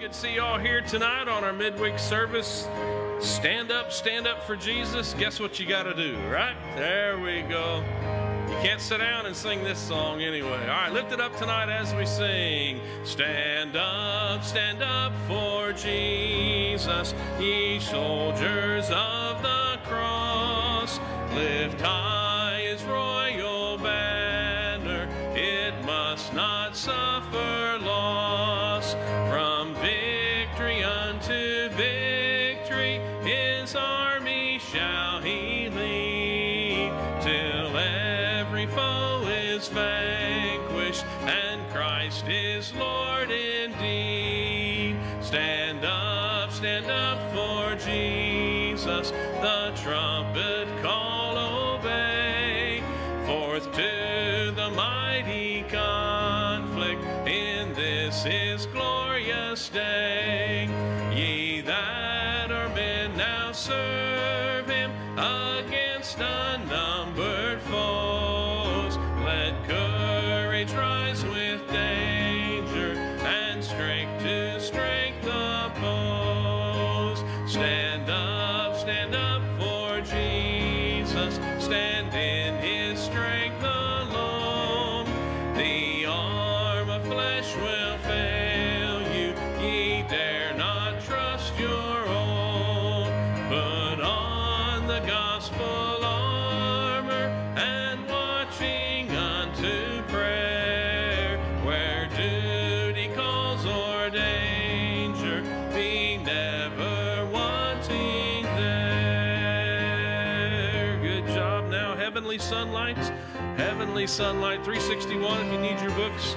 Good to see you all here tonight on our midweek service. Stand up, stand up for Jesus. Guess what you got to do, right? There we go. You can't sit down and sing this song anyway. All right, lift it up tonight as we sing. Stand up, stand up for Jesus, ye soldiers of the cross. Lift high glorious Heavenly Sunlight. Heavenly Sunlight 361 if you need your books.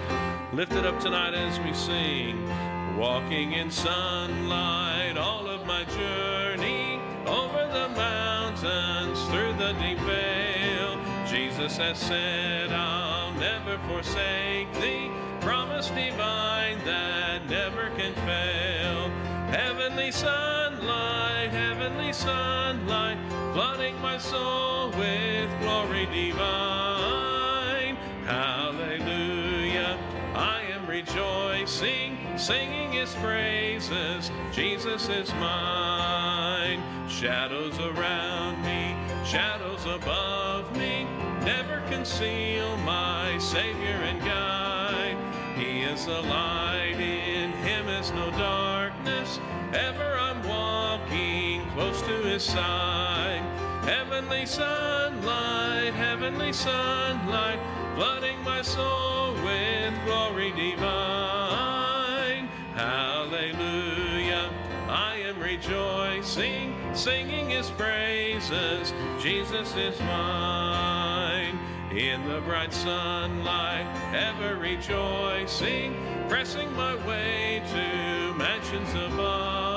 Lift it up tonight as we sing. Walking in sunlight all of my journey over the mountains through the deep vale. Jesus has said, I'll never forsake thee. Promise divine that never can fail. Heavenly sunlight, heavenly sunlight, flooding my soul with glory divine. Hallelujah, I am rejoicing, singing his praises. Jesus is mine. Shadows around me, shadows above me, never conceal my Savior and guide. He is the light, in him is no darkness. Ever I'm walking close to his side. Heavenly sunlight, heavenly sunlight, flooding my soul with glory divine. Hallelujah, I am rejoicing, singing his praises. Jesus is mine. In the bright sunlight, ever rejoicing, pressing my way to mansions above,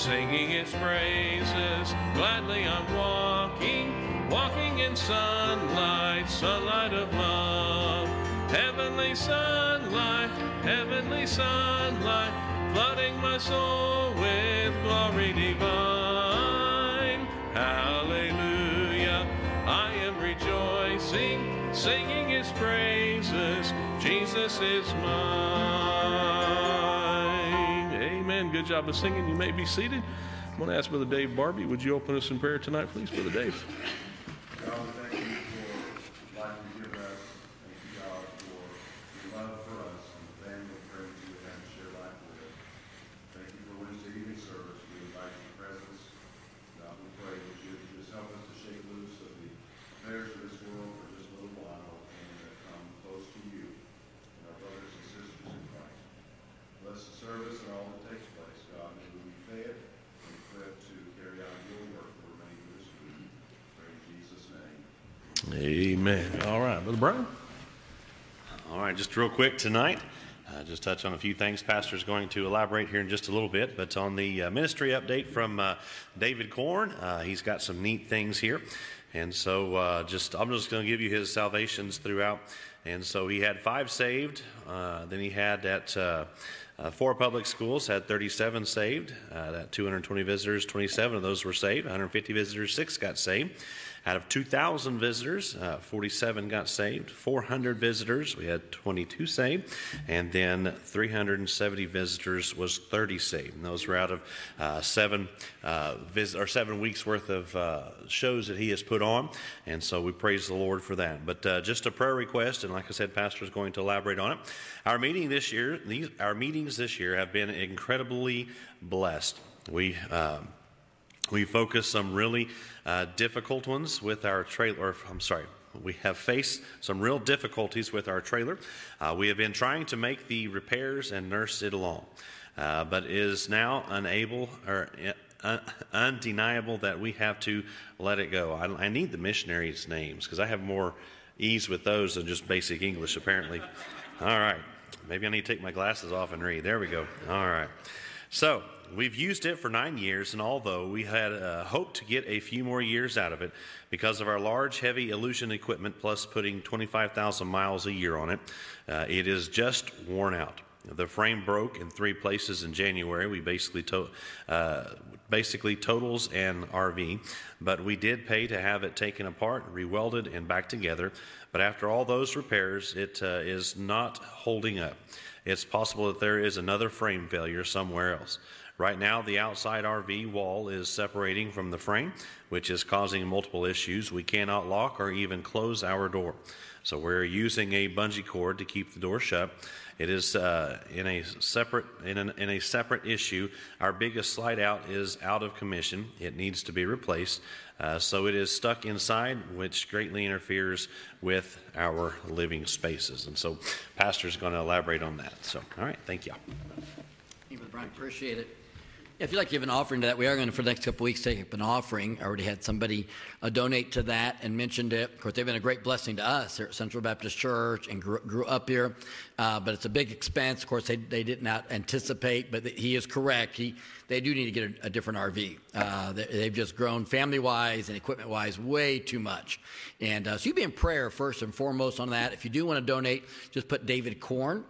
singing his praises. Gladly I'm walking, walking in sunlight, sunlight of love. Heavenly sunlight, heavenly sunlight, flooding my soul with glory divine. Hallelujah, I am rejoicing, singing his praises. Jesus is mine. Amen. Good job of singing. You may be seated. I'm going to ask Brother Dave Barbie, would you open us in prayer tonight, please, Brother Dave? God, thank you for life you give us. Thank you, God, for your love for us and the family of friends you have to share life with. Thank you for Wednesday evening service. We invite your presence. God, we pray that you would just help us to shake loose of the affairs of this world for just a little while and uh, come close to you and our brothers and sisters in Christ. Bless the service and all that takes place. God, may we be fed and equipped to carry out your work for the remainder of this week. Pray in Jesus' name. Amen. All right, Brother Brown. All right, just real quick tonight, uh, just touch on a few things. Pastor's going to elaborate here in just a little bit, but on the uh, ministry update from uh, David Korn, uh, he's got some neat things here. And so, uh, just I'm just going to give you his salvations throughout. And so, he had five saved. Uh, then he had at four public schools had 37 saved. That 220 visitors, 27 of those were saved. 150 visitors, six got saved. Out of 2,000 visitors, uh, 47 got saved. 400 visitors, we had 22 saved. And then 370 visitors was 30 saved. And those were out of uh, seven uh, vis- or seven weeks worth of uh, shows that he has put on. And so we praise the Lord for that. But uh, just a prayer request, and like I said, Pastor is going to elaborate on it. Our meeting this year, these our meetings this year have been incredibly blessed. We. Um, we focus some really uh, difficult ones with our trailer. I'm sorry, we have faced some real difficulties with our trailer. Uh, we have been trying to make the repairs and nurse it along, uh, but is now unable or uh, undeniable that we have to let it go. I, I need the missionaries' names because I have more ease with those than just basic English, apparently. All right. Maybe I need to take my glasses off and read. There we go. All right. So, we've used it for nine years, and although we had uh, hoped to get a few more years out of it because of our large, heavy illusion equipment plus putting 25,000 miles a year on it, uh, it is just worn out. The frame broke in three places in January. We basically to, uh, basically totals an RV, but we did pay to have it taken apart, rewelded, and back together. But after all those repairs, it uh, is not holding up. It's possible that there is another frame failure somewhere else. Right now, the outside RV wall is separating from the frame, which is causing multiple issues. We cannot lock or even close our door. So we're using a bungee cord to keep the door shut. It is uh, in a separate in, an, in, a separate issue. Our biggest slide out is out of commission. It needs to be replaced. Uh, so it is stuck inside, which greatly interferes with our living spaces. And so, Pastor is going to elaborate on that. So, all right, thank you. Thank you, Brian. Appreciate it. If you'd like to give an offering to that, we are going to, for the next couple weeks, take up an offering. I already had somebody uh, donate to that and mentioned it. Of course, they've been a great blessing to us here at Central Baptist Church and grew, grew up here. Uh, but it's a big expense. Of course, they, they did not anticipate, but the, he is correct. He, they do need to get a, a different RV. Uh, they, have just grown family wise and equipment wise way too much. And uh, so you be in prayer first and foremost on that. If you do want to donate, just put David Korn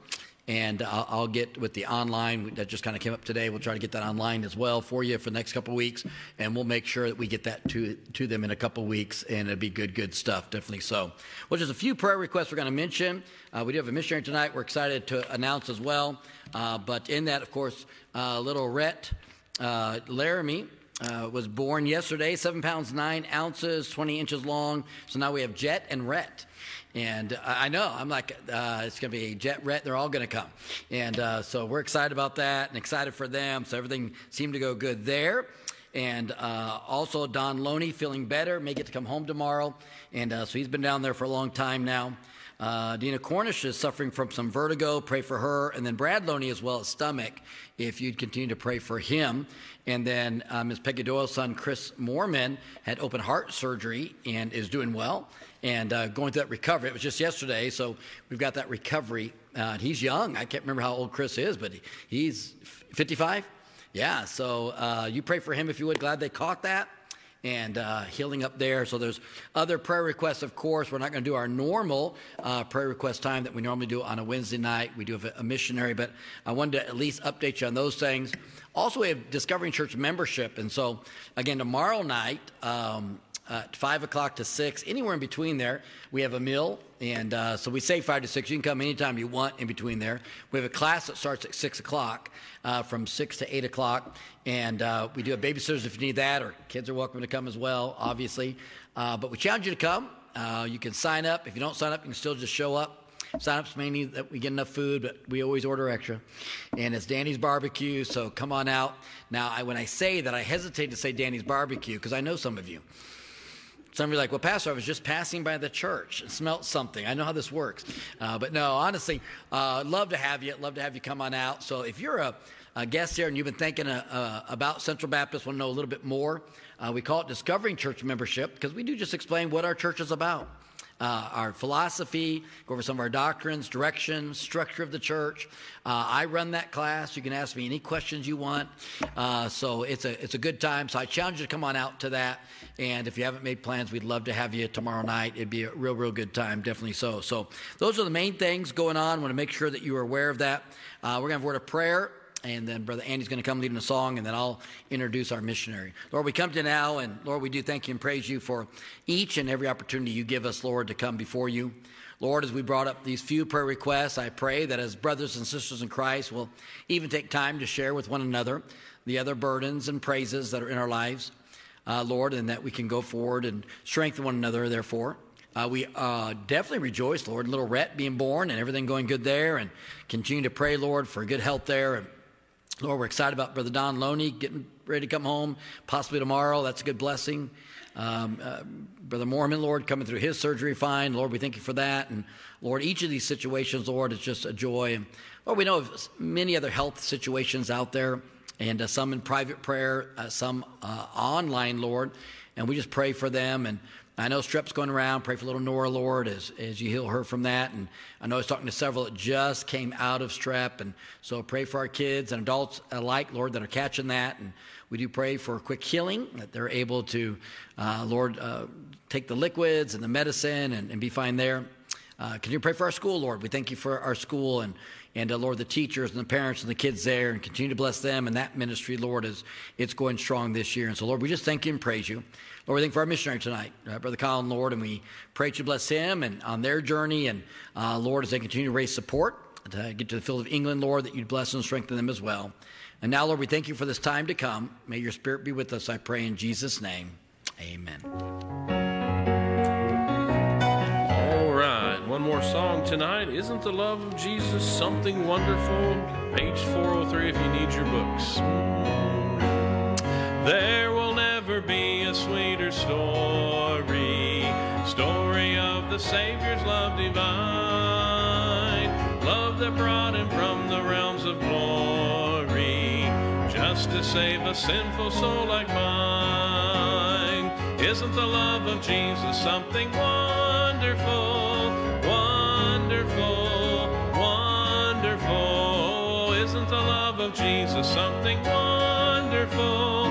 and I'll, I'll, get with the online that just kind of came up today. We'll try to get that online as well for you for the next couple weeks, and we'll make sure that we get that to to them in a couple weeks, and it'll be good, good stuff, definitely so. Well, just a few prayer requests we're going to mention. Uh, we do have a missionary tonight. We're excited to announce as well, uh, but in that, of course, uh, little Rhett uh, Laramie. Uh, was born yesterday, seven pounds nine ounces, 20 inches long. So now we have Jet and Rhett. And I know, I'm like, uh, it's going to be a Jet Rhett, they're all going to come. And uh, so we're excited about that and excited for them. So everything seemed to go good there. And uh, also, Don Loney feeling better, may get to come home tomorrow. And uh, so he's been down there for a long time now. Uh, Dina Cornish is suffering from some vertigo. Pray for her. And then Brad Loney as well as stomach, if you'd continue to pray for him. And then uh, Ms. Peggy Doyle's son, Chris Moorman, had open heart surgery and is doing well and uh, going through that recovery. It was just yesterday, so we've got that recovery. Uh, he's young. I can't remember how old Chris is, but he's 55. Yeah, so uh, you pray for him if you would. Glad they caught that and uh, healing up there. So there's other prayer requests, of course. We're not going to do our normal uh, prayer request time that we normally do on a Wednesday night. We do have a missionary, but I wanted to at least update you on those things. Also, we have Discovering Church membership, and so again tomorrow night. Um, uh, 5 o'clock to 6, anywhere in between there. We have a meal, and uh, so we say 5 to 6. You can come anytime you want in between there. We have a class that starts at 6 o'clock, uh, from 6 to 8 o'clock, and uh, we do have babysitters if you need that, or kids are welcome to come as well, obviously. Uh, but we challenge you to come. Uh, you can sign up. If you don't sign up, you can still just show up. Sign-ups mainly that we get enough food, but we always order extra. And it's Danny's Barbecue, so come on out. Now, I, when I say that, I hesitate to say Danny's Barbecue because I know some of you. Some of you are like, well, Pastor, I was just passing by the church and smelt something. I know how this works. Uh, but no, honestly, uh, love to have you. Love to have you come on out. So if you're a, a guest here and you've been thinking uh, uh about Central Baptist, want to know a little bit more, uh, we call it Discovering Church Membership because we do just explain what our church is about uh, our philosophy, go over some of our doctrines, direction, structure of the church. Uh, I run that class. You can ask me any questions you want. Uh, so it's a it's a good time. So I challenge you to come on out to that. And if you haven't made plans, we'd love to have you tomorrow night. It'd be a real real good time, definitely so. So those are the main things going on. I want to make sure that you are aware of that. Uh, we're gonna have a word of prayer. And then Brother Andy's going to come leading a song, and then I'll introduce our missionary. Lord, we come to now, and Lord, we do thank you and praise you for each and every opportunity you give us, Lord, to come before you. Lord, as we brought up these few prayer requests, I pray that as brothers and sisters in Christ, we'll even take time to share with one another the other burdens and praises that are in our lives, uh, Lord, and that we can go forward and strengthen one another, therefore. Uh, we uh, definitely rejoice, Lord, little Rhett being born and everything going good there, and continue to pray, Lord, for good health there. And Lord, we're excited about Brother Don Loney getting ready to come home, possibly tomorrow. That's a good blessing. Um, uh, Brother Moorman, Lord, coming through his surgery fine. Lord, we thank you for that. And Lord, each of these situations, Lord, is just a joy. Lord, we know of many other health situations out there, and uh, some in private prayer, uh, some uh, online, Lord. And we just pray for them. And I know strep's going around. Pray for little Nora, Lord, as, as you heal her from that. And I know I was talking to several that just came out of strep. And so pray for our kids and adults alike, Lord, that are catching that. And we do pray for quick healing, that they're able to, uh, Lord, uh, take the liquids and the medicine and, and be fine there. Uh, can you pray for our school, Lord? We thank you for our school and and uh, Lord, the teachers and the parents and the kids there, and continue to bless them and that ministry, Lord, as it's going strong this year. And so, Lord, we just thank you and praise you. Lord, we thank for our missionary tonight, uh, Brother Colin, Lord, and we pray that you bless him and on their journey. And uh, Lord, as they continue to raise support to get to the field of England, Lord, that you'd bless and strengthen them as well. And now, Lord, we thank you for this time to come. May your spirit be with us, I pray in Jesus' name. Amen. All right, one more song tonight. Isn't the love of Jesus something wonderful? Page 403 if you need your books. There will never be sweeter story, story of the Savior's love divine, love that brought him from the realms of glory, just to save a sinful soul like mine. Isn't the love of Jesus something wonderful, wonderful, wonderful? Isn't the love of Jesus something wonderful,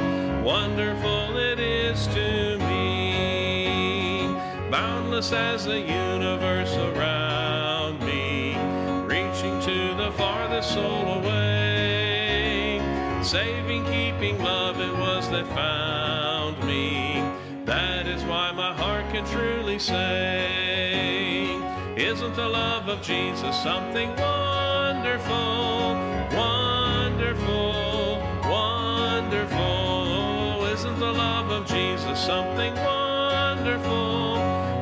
wonderful it is to me? Boundless as the universe around me, reaching to the farthest soul away, saving, keeping love it was that found me. That is why my heart can truly say, Isn't the love of Jesus something wonderful, of Jesus something wonderful,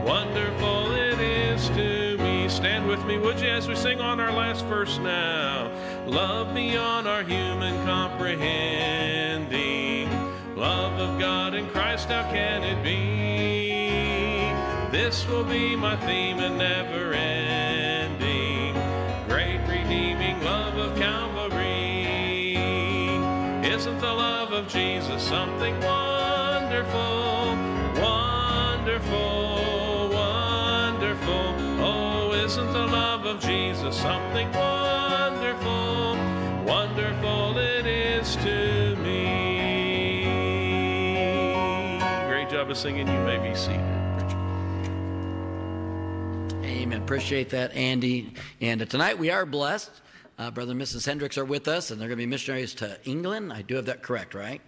wonderful it is to me? Stand with me, would you, as we sing on our last verse now? Love beyond our human comprehending. Love of God and Christ, how can it be? This will be my theme and never ending. Great redeeming love of Calvary. Isn't the love of Jesus something wonderful, wonderful, wonderful? Wonderful. Oh, isn't the love of Jesus something wonderful, wonderful it is to me? Great job of singing. You may be seated. Amen. Appreciate that, Andy. And tonight we are blessed. Uh, Brother and Mrs. Hendricks are with us, and they're going to be missionaries to England. I do have that correct, right?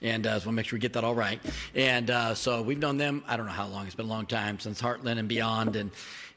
And uh, so we'll make sure we get that all right. And uh, so we've known them, I don't know how long, it's been a long time, since Heartland and beyond. And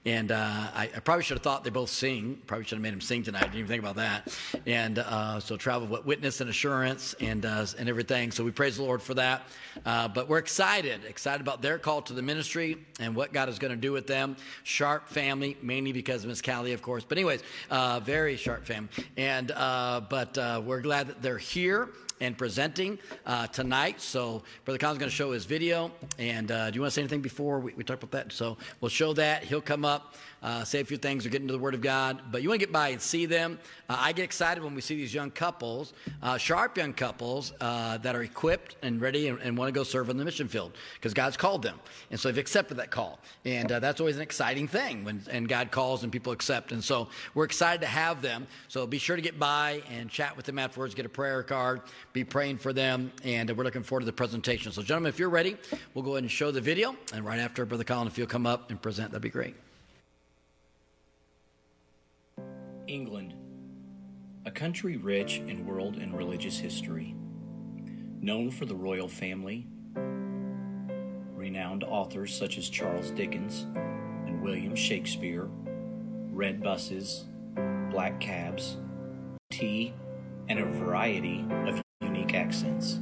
and uh, I, I, probably should have thought they both sing. Probably should have made them sing tonight. I Didn't even think about that. And uh, so travel with witness and assurance and uh, and everything. So we praise the Lord for that. Uh, but we're excited, excited about their call to the ministry and what God is going to do with them. Sharp family, mainly because of Miss Callie, of course. But anyways, uh, very sharp family. And uh, but we're glad that they're here and presenting uh, tonight. So Brother Colin's going to show his video. And uh, do you want to say anything before we, we, talk about that? So we'll show that. He'll come up, uh, say a few things, or get into the Word of God. But you want to get by and see them. Uh, I get excited when we see these young couples, uh, sharp young couples uh, that are equipped and ready and, and want to go serve in the mission field because God's called them. And so they've accepted that call. And that's always an exciting thing when and God calls and people accept. And so we're excited to have them. So be sure to get by and chat with them afterwards, get a prayer card be praying for them, and we're looking forward to the presentation. So, gentlemen, if you're ready, we'll go ahead and show the video, and right after, Brother Colin, if you'll come up and present, that'd be great. England. a country rich in world and religious history, known for the royal family, renowned authors such as Charles Dickens and William Shakespeare, red buses, black cabs, tea, and a variety of unique accents.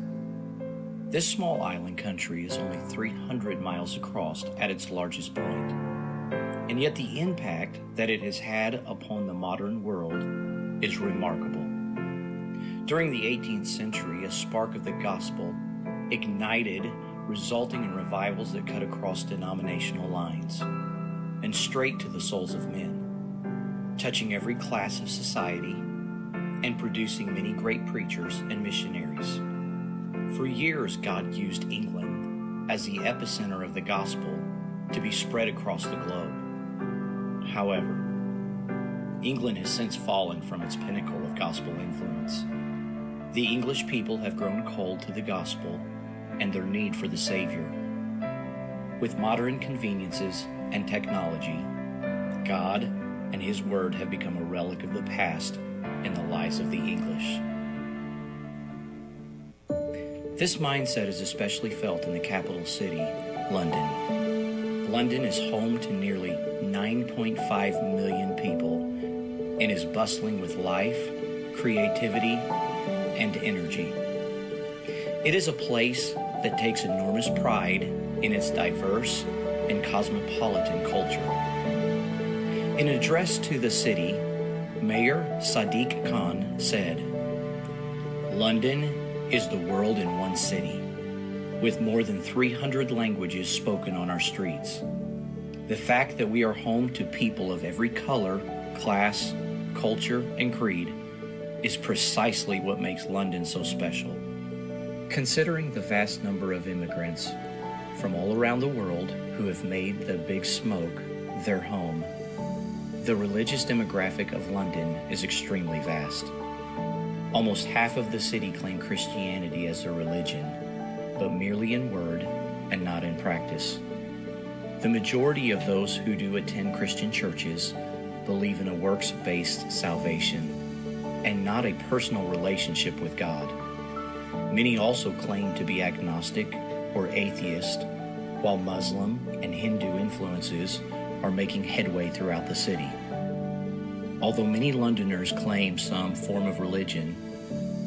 This small island country is only 300 miles across at its largest point, and yet the impact that it has had upon the modern world is remarkable. During the 18th century, a spark of the gospel ignited, resulting in revivals that cut across denominational lines and straight to the souls of men, touching every class of society and producing many great preachers and missionaries. For years, God used England as the epicenter of the gospel to be spread across the globe. However, England has since fallen from its pinnacle of gospel influence. The English people have grown cold to the gospel and their need for the Savior. With modern conveniences and technology, God and His Word have become a relic of the past in the lives of the English. This mindset is especially felt in the capital city, London. London is home to nearly 9.5 million people and is bustling with life, creativity, and energy. It is a place that takes enormous pride in its diverse and cosmopolitan culture. In an address to the city, Mayor Sadiq Khan said, London is the world in one city, with more than 300 languages spoken on our streets. The fact that we are home to people of every color, class, culture, and creed is precisely what makes London so special. Considering the vast number of immigrants from all around the world who have made the Big Smoke their home, the religious demographic of London is extremely vast. Almost half of the city claim Christianity as their religion, but merely in word and not in practice. The majority of those who do attend Christian churches believe in a works based salvation and not a personal relationship with God. Many also claim to be agnostic or atheist, while Muslim and Hindu influences are making headway throughout the city. Although many Londoners claim some form of religion,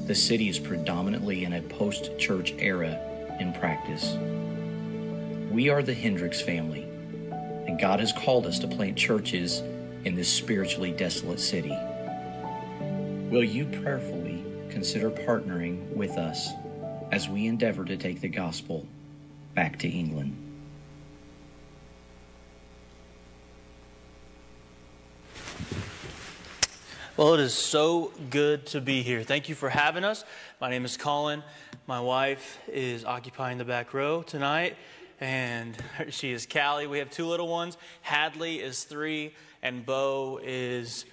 the city is predominantly in a post church era in practice. We are the Hendricks family, and God has called us to plant churches in this spiritually desolate city. Will you prayerfully consider partnering with us as we endeavor to take the gospel back to England? Well, it is so good to be here. Thank you for having us. My name is Colin. My wife is occupying the back row tonight, and she is Callie. We have two little ones. Hadley is three, and Bo is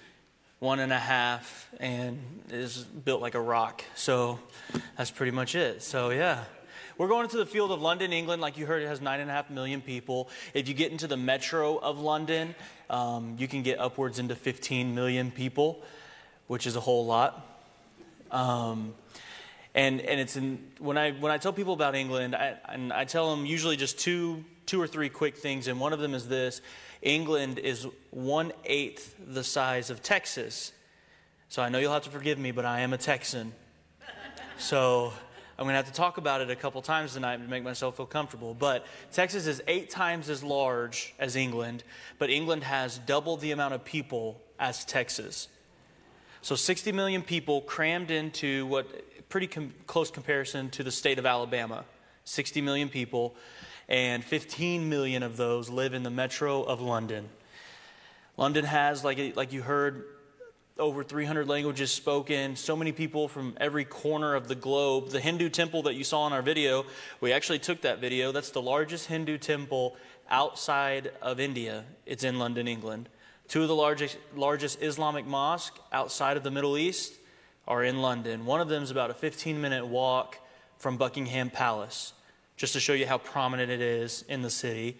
one and a half and is built like a rock. So that's pretty much it. So, yeah. We're going into the field of London, England. Like you heard, it has nine and a half million people. If you get into the metro of London, um, you can get upwards into 15 million people, which is a whole lot. Um, and and it's in, when I when I tell people about England, I, and I tell them usually just two two or three quick things, and one of them is this: England is one eighth the size of Texas. So I know you'll have to forgive me, but I am a Texan. So I'm going to have to talk about it a couple times tonight to make myself feel comfortable. But Texas is eight times as large as England, but England has double the amount of people as Texas. So 60 million people crammed into what pretty com- close comparison to the state of Alabama. 60 million people, and 15 million of those live in the metro of London. London has, like, like you heard, over 300 languages spoken, so many people from every corner of the globe. The Hindu temple that you saw in our video, we actually took that video. That's the largest Hindu temple outside of India. It's in London, England. Two of the largest, largest Islamic mosques outside of the Middle East are in London. One of them is about a 15 minute walk from Buckingham Palace, just to show you how prominent it is in the city.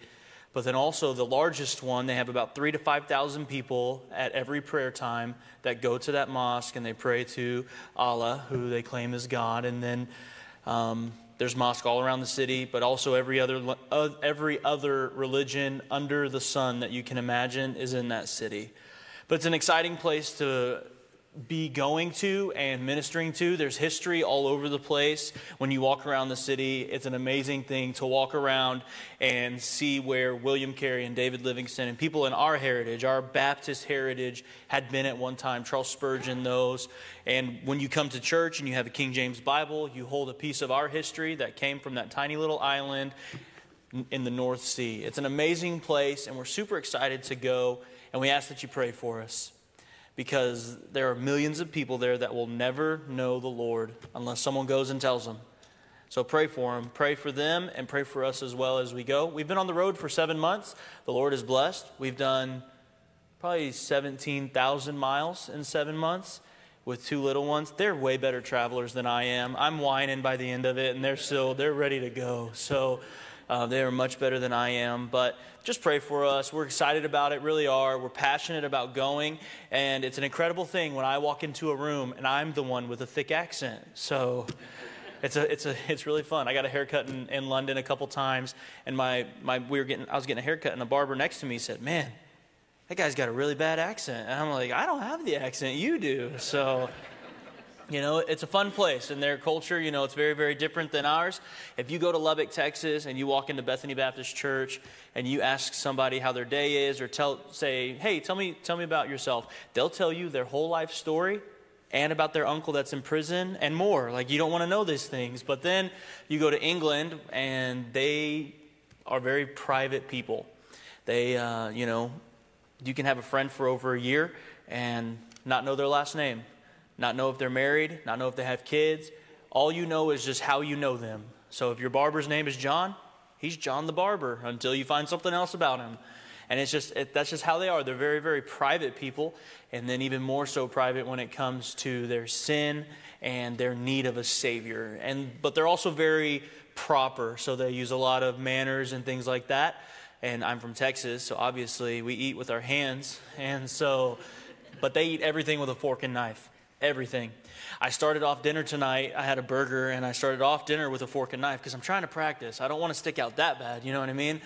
But then also the largest one, they have about three to 5,000 people at every prayer time that go to that mosque and they pray to Allah, who they claim is God. And then um, there's mosque all around the city, but also every other, every other religion under the sun that you can imagine is in that city. But it's an exciting place to be going to and ministering to. There's history all over the place. When you walk around the city, it's an amazing thing to walk around and see where William Carey and David Livingstone and people in our heritage, our Baptist heritage, had been at one time. Charles Spurgeon, those. And when you come to church and you have a King James Bible, you hold a piece of our history that came from that tiny little island in the North Sea. It's an amazing place, and we're super excited to go. And we ask that you pray for us because there are millions of people there that will never know the Lord unless someone goes and tells them. So pray for them, pray for them, and pray for us as well as we go. We've been on the road for seven months. The Lord is blessed. We've done probably 17,000 miles in seven months with two little ones. They're way better travelers than I am. I'm whining by the end of it, and they're still they're ready to go. So uh, they are much better than I am. But just pray for us. We're excited about it, really are. We're passionate about going. And it's an incredible thing when I walk into a room and I'm the one with a thick accent. So. It's a, it's a, it's really fun. I got a haircut in, in London a couple times, and my, my, we were getting, I was getting a haircut, and the barber next to me said, "Man, that guy's got a really bad accent." And I'm like, "I don't have the accent, you do." So you know, it's a fun place, and their culture, you know, it's very, very different than ours. If you go to Lubbock, Texas, and you walk into Bethany Baptist Church, and you ask somebody how their day is, or tell, say, "Hey, tell me, tell me about yourself," they'll tell you their whole life story, and about their uncle that's in prison, and more. Like you don't want to know these things. But then you go to England, and they are very private people. They, uh, you know, you can have a friend for over a year and not know their last name not know if they're married, not know if they have kids. All you know is just how you know them. So if your barber's name is John, he's John the barber until you find something else about him. And it's just it, that's just how they are. They're very very private people and then even more so private when it comes to their sin and their need of a savior. And but they're also very proper, so they use a lot of manners and things like that. And I'm from Texas, so obviously we eat with our hands. And so but they eat everything with a fork and knife everything. I started off dinner tonight. I had a burger and I started off dinner with a fork and knife because I'm trying to practice. I don't want to stick out that bad, you know what I mean?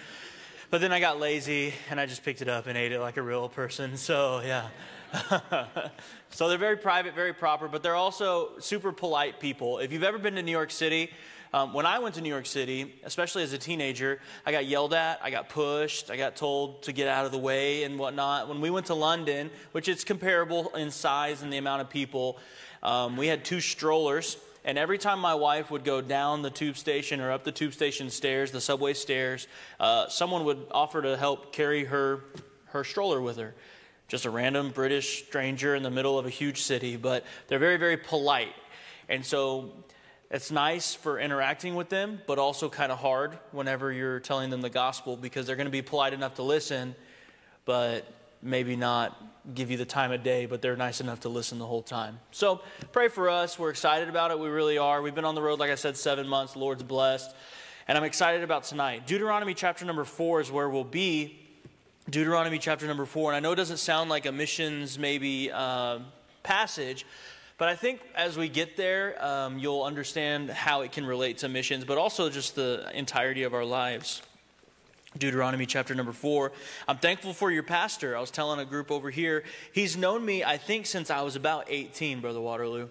But then I got lazy and I just picked it up and ate it like a real person. So, yeah. so they're very private, very proper, but they're also super polite people. If you've ever been to New York City, um, when I went to New York City, especially as a teenager, I got yelled at, I got pushed, I got told to get out of the way and whatnot. When we went to London, which is comparable in size and the amount of people, um, we had two strollers. And every time my wife would go down the tube station or up the tube station stairs, the subway stairs, uh, someone would offer to help carry her, her stroller with her. Just a random British stranger in the middle of a huge city, but they're very, very polite. And so it's nice for interacting with them, but also kind of hard whenever you're telling them the gospel because they're going to be polite enough to listen, but maybe not give you the time of day, but they're nice enough to listen the whole time. So pray for us. We're excited about it. We really are. We've been on the road, like I said, seven months. The Lord's blessed. And I'm excited about tonight. Deuteronomy chapter number four is where we'll be. Deuteronomy chapter number four. And I know it doesn't sound like a missions maybe uh, passage, but I think as we get there, um, you'll understand how it can relate to missions, but also just the entirety of our lives. Deuteronomy chapter number four. I'm thankful for your pastor. I was telling a group over here, he's known me, I think, since I was about 18, Brother Waterloo.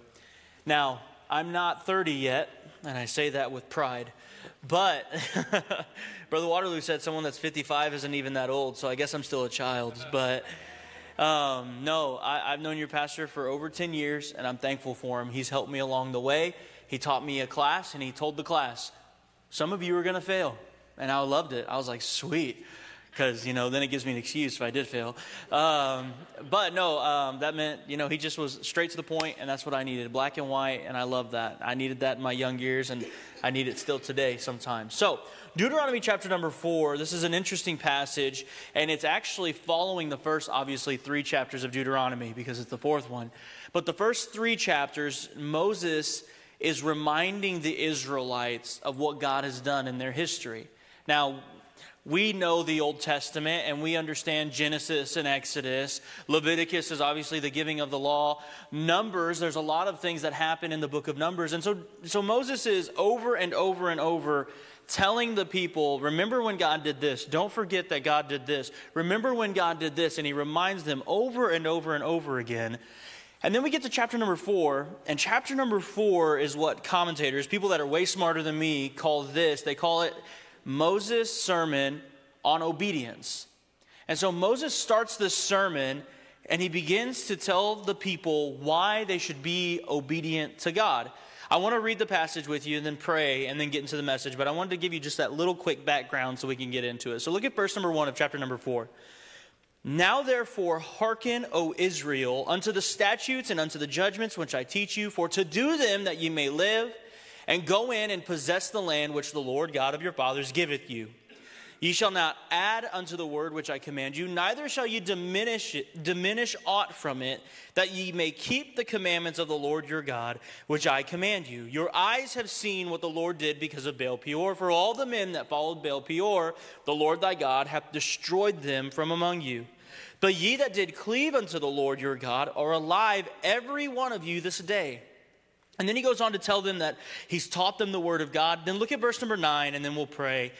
Now, I'm not 30 yet, and I say that with pride. But Brother Waterloo said someone that's 55 isn't even that old, so I guess I'm still a child. But um, no, I, I've known your pastor for over 10 years, and I'm thankful for him. He's helped me along the way. He taught me a class, and he told the class, Some of you are going to fail. And I loved it. I was like, Sweet. Because, you know, then it gives me an excuse if I did fail. Um, but no, um, that meant, you know, he just was straight to the point, and that's what I needed black and white, and I love that. I needed that in my young years, and I need it still today sometimes. So, Deuteronomy chapter number four, this is an interesting passage, and it's actually following the first, obviously, three chapters of Deuteronomy because it's the fourth one. But the first three chapters, Moses is reminding the Israelites of what God has done in their history. Now, we know the Old Testament and we understand Genesis and Exodus. Leviticus is obviously the giving of the law. Numbers, there's a lot of things that happen in the book of Numbers. And so, so Moses is over and over and over telling the people, remember when God did this. Don't forget that God did this. Remember when God did this. And he reminds them over and over and over again. And then we get to chapter number four, and chapter number four is what commentators, people that are way smarter than me, call this. They call it Moses' sermon on obedience. And so Moses starts this sermon and he begins to tell the people why they should be obedient to God. I want to read the passage with you and then pray and then get into the message, but I wanted to give you just that little quick background so we can get into it. So look at verse number one of chapter number four. Now, therefore, hearken, O Israel, unto the statutes and unto the judgments which I teach you, for to do them that ye may live and go in and possess the land which the Lord God of your fathers giveth you. Ye shall not add unto the word which I command you, neither shall ye diminish it, diminish aught from it, that ye may keep the commandments of the Lord your God, which I command you. Your eyes have seen what the Lord did because of Baal Peor. For all the men that followed Baal Peor, the Lord thy God hath destroyed them from among you. But ye that did cleave unto the Lord your God are alive, every one of you this day. And then he goes on to tell them that he's taught them the word of God. Then look at verse number nine, and then we'll pray.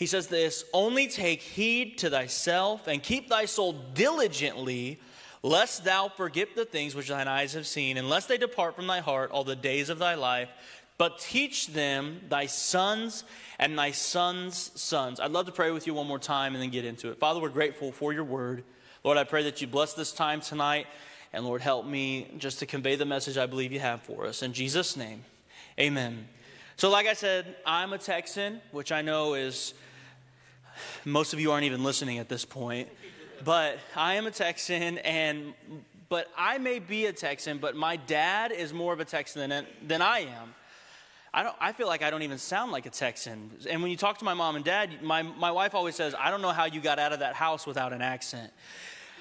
He says this Only take heed to thyself and keep thy soul diligently, lest thou forget the things which thine eyes have seen, and lest they depart from thy heart all the days of thy life. But teach them thy sons and thy sons' sons. I'd love to pray with you one more time and then get into it. Father, we're grateful for your word. Lord, I pray that you bless this time tonight. And Lord, help me just to convey the message I believe you have for us. In Jesus' name, amen. So, like I said, I'm a Texan, which I know is most of you aren't even listening at this point. But I am a Texan, and but I may be a Texan, but my dad is more of a Texan than, than I am. I, don't, I feel like I don't even sound like a Texan. And when you talk to my mom and dad, my, my wife always says, I don't know how you got out of that house without an accent.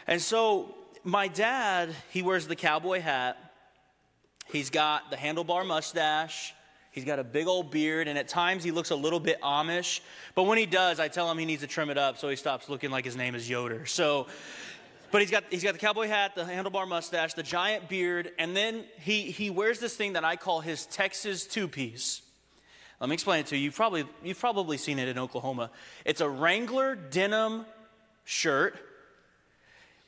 And so my dad, he wears the cowboy hat. He's got the handlebar mustache. He's got a big old beard, and at times he looks a little bit Amish. But when he does, I tell him he needs to trim it up so he stops looking like his name is Yoder. So, but he's got, he's got the cowboy hat, the handlebar mustache, the giant beard, and then he, he wears this thing that I call his Texas two piece. Let me explain it to you. You've probably, you've probably seen it in Oklahoma. It's a Wrangler denim shirt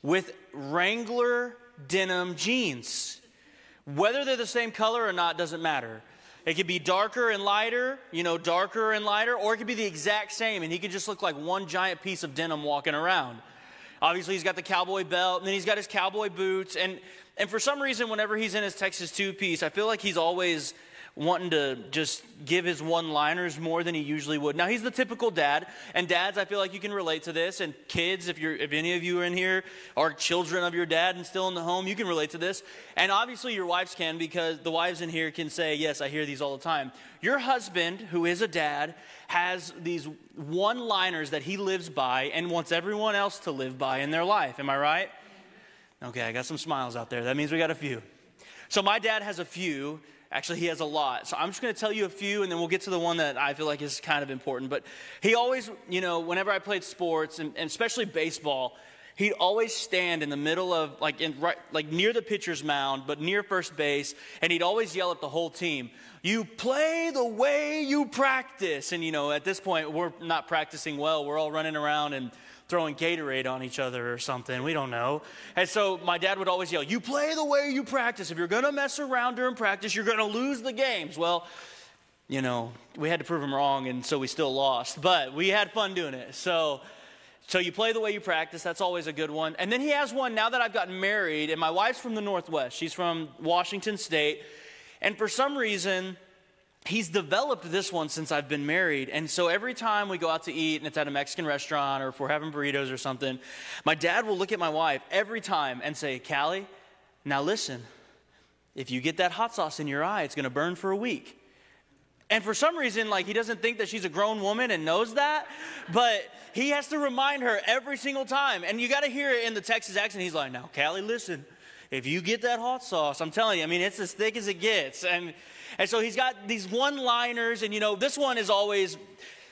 with Wrangler denim jeans. Whether they're the same color or not doesn't matter. It could be darker and lighter, you know, darker and lighter, or it could be the exact same, and he could just look like one giant piece of denim walking around. Obviously, he's got the cowboy belt, and then he's got his cowboy boots, and and for some reason, whenever he's in his Texas two piece, I feel like he's always wanting to just give his one liners more than he usually would. Now, he's the typical dad, and dads, I feel like you can relate to this, and kids, if, you're, if any of you are in here, are children of your dad and still in the home, you can relate to this. And obviously, your wives can because the wives in here can say, Yes, I hear these all the time. Your husband, who is a dad, has these one liners that he lives by and wants everyone else to live by in their life. Am I right? Okay, I got some smiles out there. That means we got a few. So, my dad has a few Actually, he has a lot. So I'm just going to tell you a few, and then we'll get to the one that I feel like is kind of important. But he always, you know, whenever I played sports, and, and especially baseball, he'd always stand in the middle of, like, in, right, like near the pitcher's mound, but near first base, and he'd always yell at the whole team, You play the way you practice. And, you know, at this point, we're not practicing well. We're all running around and throwing Gatorade on each other or something. We don't know. And so my dad would always yell, You play the way you practice. If you're going to mess around during practice, you're going to lose the games. Well, you know, we had to prove him wrong, and so we still lost. But we had fun doing it. So. So you play the way you practice. That's always a good one. And then he has one now that I've gotten married, and my wife's from the Northwest. She's from Washington State. And for some reason, he's developed this one since I've been married. And so every time we go out to eat and it's at a Mexican restaurant or if we're having burritos or something, my dad will look at my wife every time and say, Callie, now listen, if you get that hot sauce in your eye, it's going to burn for a week. And for some reason, like he doesn't think that she's a grown woman and knows that, but he has to remind her every single time. And you got to hear it in the Texas accent. He's like, now, Callie, listen, if you get that hot sauce, I'm telling you, I mean, it's as thick as it gets. And and so he's got these one liners, and you know, this one is always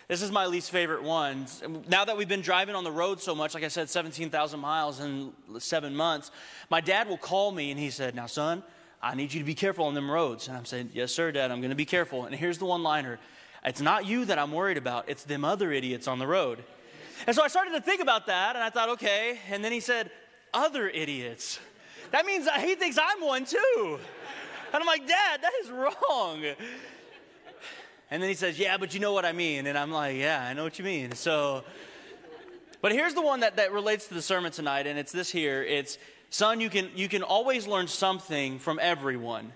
This is my least favorite one. Now that we've been driving on the road so much, like I said, 17,000 miles in seven months, my dad will call me and he said, Now, son, I need you to be careful on them roads. And I'm saying, Yes, sir, dad, I'm going to be careful. And here's the one liner It's not you that I'm worried about, it's them other idiots on the road. And so I started to think about that and I thought, okay. And then he said, Other idiots. That means he thinks I'm one too. And I'm like, Dad, that is wrong. And then he says, Yeah, but you know what I mean. And I'm like, Yeah, I know what you mean. So, but here's the one that, that relates to the sermon tonight, and it's this here. It's, son, you can, you can always learn something from everyone.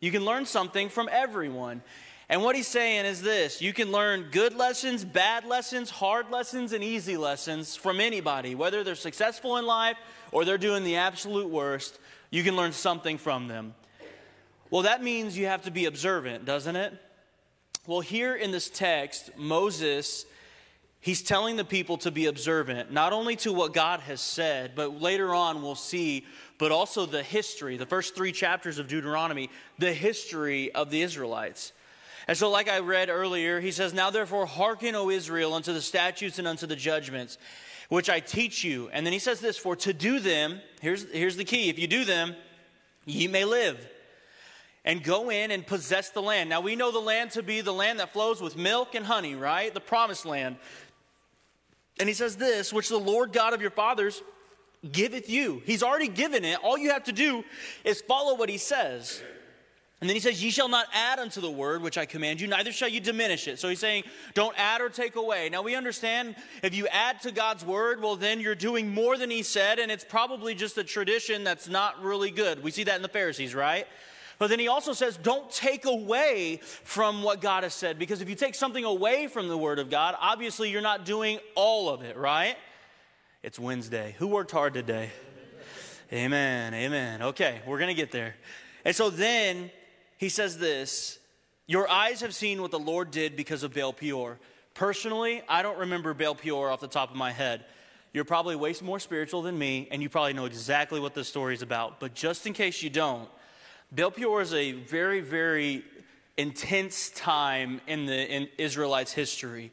You can learn something from everyone. And what he's saying is this you can learn good lessons, bad lessons, hard lessons, and easy lessons from anybody, whether they're successful in life or they're doing the absolute worst. You can learn something from them. Well, that means you have to be observant, doesn't it? Well, here in this text, Moses, he's telling the people to be observant, not only to what God has said, but later on we'll see, but also the history, the first three chapters of Deuteronomy, the history of the Israelites. And so, like I read earlier, he says, Now therefore hearken, O Israel, unto the statutes and unto the judgments, which I teach you. And then he says this, For to do them, here's, here's the key if you do them, ye may live and go in and possess the land. Now, we know the land to be the land that flows with milk and honey, right? The promised land. And he says this, which the Lord God of your fathers giveth you. He's already given it. All you have to do is follow what he says. And then he says, Ye shall not add unto the word which I command you, neither shall you diminish it. So he's saying, Don't add or take away. Now we understand if you add to God's word, well, then you're doing more than he said, and it's probably just a tradition that's not really good. We see that in the Pharisees, right? But then he also says, don't take away from what God has said, because if you take something away from the Word of God, obviously you're not doing all of it, right? It's Wednesday. Who worked hard today? Amen. Amen. Okay, we're going to get there. And so then he says this Your eyes have seen what the Lord did because of Baal Peor. Personally, I don't remember Baal Peor off the top of my head. You're probably way more spiritual than me, and you probably know exactly what this story is about. But just in case you don't, Baal Peor is a very, very intense time in the in Israelites' history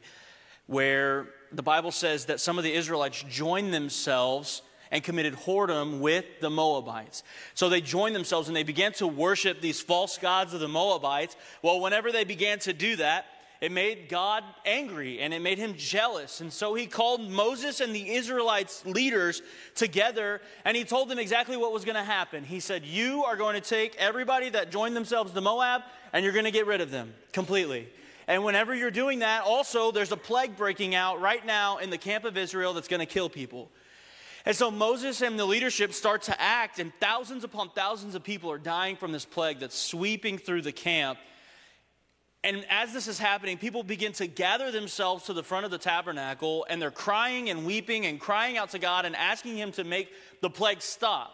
where the Bible says that some of the Israelites joined themselves and committed whoredom with the Moabites. So they joined themselves and they began to worship these false gods of the Moabites. Well, whenever they began to do that, it made God angry and it made him jealous. And so he called Moses and the Israelites leaders together and he told them exactly what was going to happen. He said, You are going to take everybody that joined themselves to Moab and you're going to get rid of them completely. And whenever you're doing that, also there's a plague breaking out right now in the camp of Israel that's going to kill people. And so Moses and the leadership start to act, and thousands upon thousands of people are dying from this plague that's sweeping through the camp. And as this is happening, people begin to gather themselves to the front of the tabernacle and they're crying and weeping and crying out to God and asking Him to make the plague stop.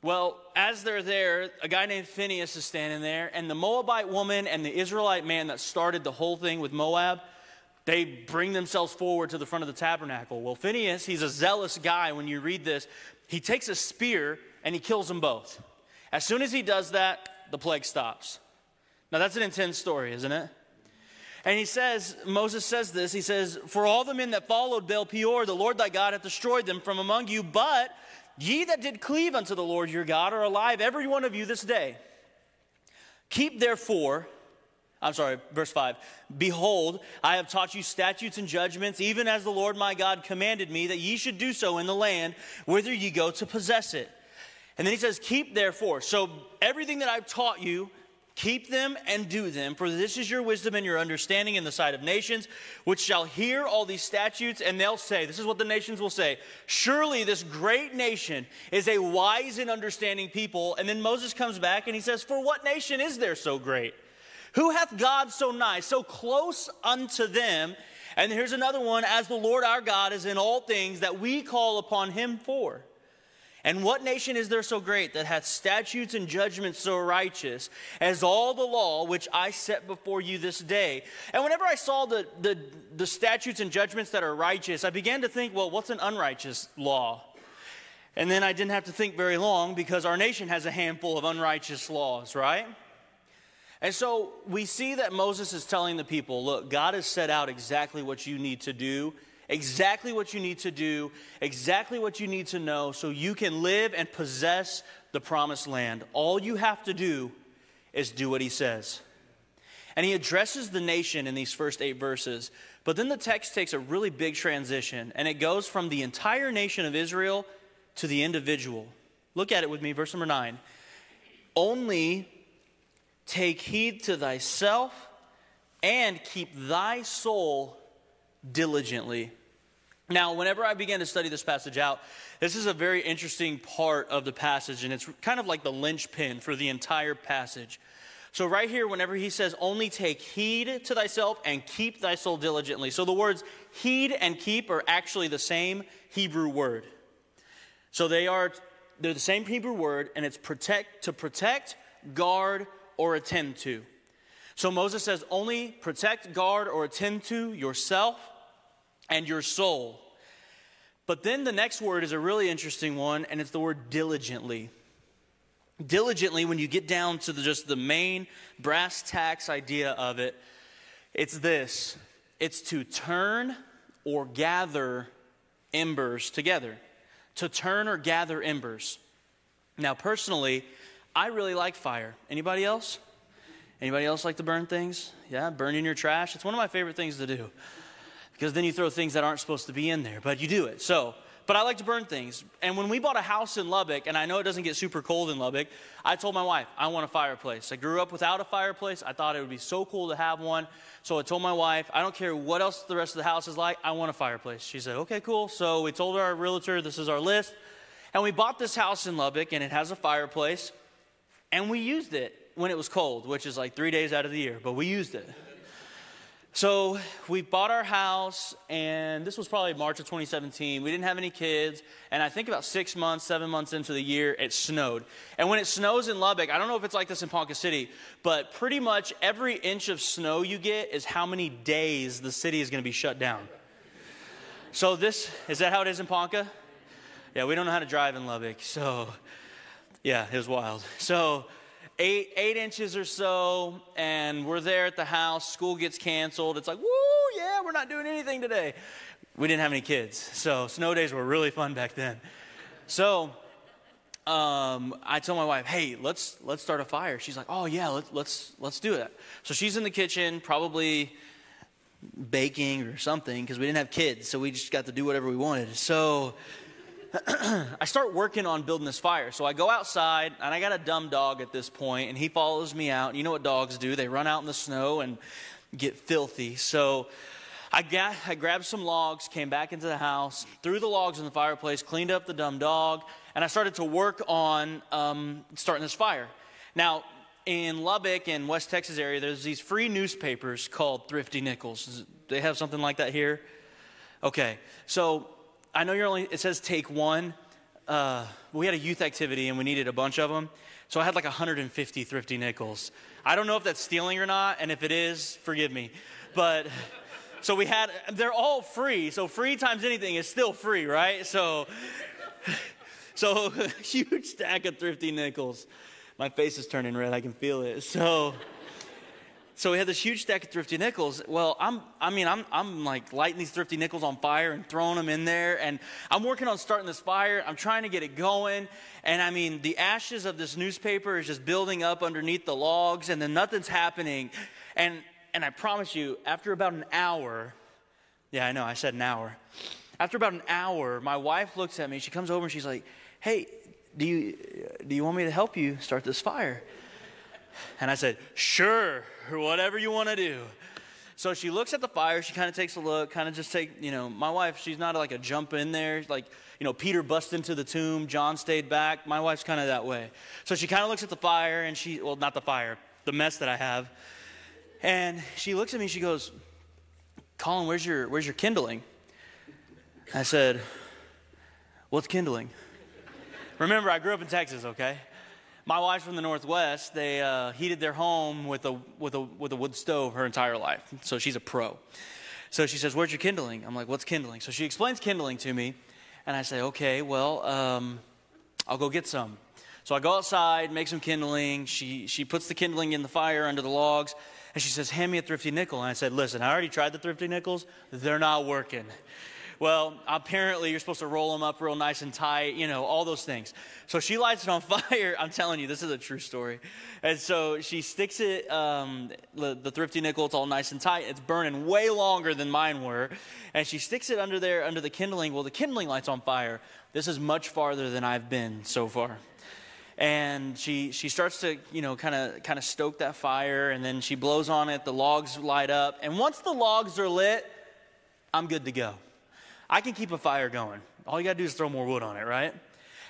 Well, as they're there, a guy named Phineas is standing there, and the Moabite woman and the Israelite man that started the whole thing with Moab, they bring themselves forward to the front of the tabernacle. Well, Phineas, he's a zealous guy when you read this. He takes a spear and he kills them both. As soon as he does that, the plague stops. Now, that's an intense story, isn't it? And he says, Moses says this, he says, For all the men that followed Baal Peor, the Lord thy God hath destroyed them from among you, but ye that did cleave unto the Lord your God are alive, every one of you this day. Keep therefore, I'm sorry, verse 5. Behold, I have taught you statutes and judgments, even as the Lord my God commanded me, that ye should do so in the land whither ye go to possess it. And then he says, Keep therefore. So everything that I've taught you, Keep them and do them, for this is your wisdom and your understanding in the sight of nations, which shall hear all these statutes, and they'll say, This is what the nations will say Surely this great nation is a wise and understanding people. And then Moses comes back and he says, For what nation is there so great? Who hath God so nigh, so close unto them? And here's another one, as the Lord our God is in all things that we call upon him for. And what nation is there so great that hath statutes and judgments so righteous as all the law which I set before you this day? And whenever I saw the, the, the statutes and judgments that are righteous, I began to think, well, what's an unrighteous law? And then I didn't have to think very long because our nation has a handful of unrighteous laws, right? And so we see that Moses is telling the people, look, God has set out exactly what you need to do, exactly what you need to do, exactly what you need to know so you can live and possess the promised land. All you have to do is do what he says. And he addresses the nation in these first eight verses. But then the text takes a really big transition, and it goes from the entire nation of Israel to the individual. Look at it with me, verse number nine. Only take heed to thyself and keep thy soul diligently. Now, whenever I began to study this passage out, this is a very interesting part of the passage, and it's kind of like the linchpin for the entire passage. So, right here, whenever he says, only take heed to thyself and keep thy soul diligently. So, the words heed and keep are actually the same Hebrew word. So, they are they're the same Hebrew word, and it's protect to protect, guard, or attend to. So Moses says, only protect, guard, or attend to yourself and your soul. But then the next word is a really interesting one, and it's the word diligently. Diligently, when you get down to the, just the main brass tacks idea of it, it's this it's to turn or gather embers together. To turn or gather embers. Now, personally, I really like fire. Anybody else? Anybody else like to burn things? Yeah, burning your trash. It's one of my favorite things to do because then you throw things that aren't supposed to be in there, but you do it. So, but I like to burn things. And when we bought a house in Lubbock, and I know it doesn't get super cold in Lubbock, I told my wife, I want a fireplace. I grew up without a fireplace. I thought it would be so cool to have one. So I told my wife, I don't care what else the rest of the house is like, I want a fireplace. She said, okay, cool. So we told our realtor, this is our list. And we bought this house in Lubbock, and it has a fireplace. And we used it when it was cold, which is like three days out of the year, but we used it. So we bought our house, and this was probably March of 2017. We didn't have any kids, and I think about six months, seven months into the year, it snowed. And when it snows in Lubbock, I don't know if it's like this in Ponca City, but pretty much every inch of snow you get is how many days the city is going to be shut down. So this is that how it is in Ponca? Yeah, we don't know how to drive in Lubbock, so yeah, it was wild. So eight eight inches or so, and we're there at the house. School gets canceled. It's like, woo, yeah, we're not doing anything today. We didn't have any kids, so snow days were really fun back then. So um, I told my wife, "Hey, let's let's start a fire." She's like, "Oh yeah, let's let's let's do it." So she's in the kitchen, probably baking or something, because we didn't have kids, so we just got to do whatever we wanted. So I start working on building this fire. So I go outside, and I got a dumb dog at this point, and he follows me out. You know what dogs do? They run out in the snow and get filthy. So I, got, I grabbed some logs, came back into the house, threw the logs in the fireplace, cleaned up the dumb dog, and I started to work on um, starting this fire. Now, in Lubbock and West Texas area, there's these free newspapers called Thrifty Nickels. They have something like that here? Okay, so I know you're only, it says take one. Uh, we had a youth activity and we needed a bunch of them. So I had like 150 thrifty nickels. I don't know if that's stealing or not, and if it is, forgive me. But so we had, they're all free. So free times anything is still free, right? So, so huge stack of thrifty nickels. My face is turning red. I can feel it. So, so we had this huge stack of thrifty nickels. Well, I'm, I mean, I'm, I'm like lighting these thrifty nickels on fire and throwing them in there. And I'm working on starting this fire. I'm trying to get it going. And I mean, the ashes of this newspaper is just building up underneath the logs, and then nothing's happening. And, and I promise you, after about an hour, yeah, I know, I said an hour. After about an hour, my wife looks at me. She comes over and she's like, hey, do you, do you want me to help you start this fire? And I said, Sure, whatever you want to do. So she looks at the fire. She kind of takes a look, kind of just take, you know, my wife, she's not like a jump in there. Like, you know, Peter bust into the tomb, John stayed back. My wife's kind of that way. So she kind of looks at the fire and she, well, not the fire, the mess that I have. And she looks at me, she goes, Colin, where's your, where's your kindling? I said, What's kindling? Remember, I grew up in Texas, okay? My wife's from the Northwest. They uh, heated their home with a, with, a, with a wood stove her entire life. So she's a pro. So she says, Where's your kindling? I'm like, What's kindling? So she explains kindling to me. And I say, Okay, well, um, I'll go get some. So I go outside, make some kindling. She, she puts the kindling in the fire under the logs, and she says, Hand me a thrifty nickel. And I said, Listen, I already tried the thrifty nickels, they're not working. Well, apparently you're supposed to roll them up real nice and tight, you know, all those things. So she lights it on fire. I'm telling you, this is a true story. And so she sticks it, um, the, the, thrifty nickel, it's all nice and tight. It's burning way longer than mine were. And she sticks it under there, under the kindling. Well, the kindling light's on fire. This is much farther than I've been so far and she she starts to you know kind of kind of stoke that fire and then she blows on it the logs light up and once the logs are lit i'm good to go I can keep a fire going. All you got to do is throw more wood on it, right?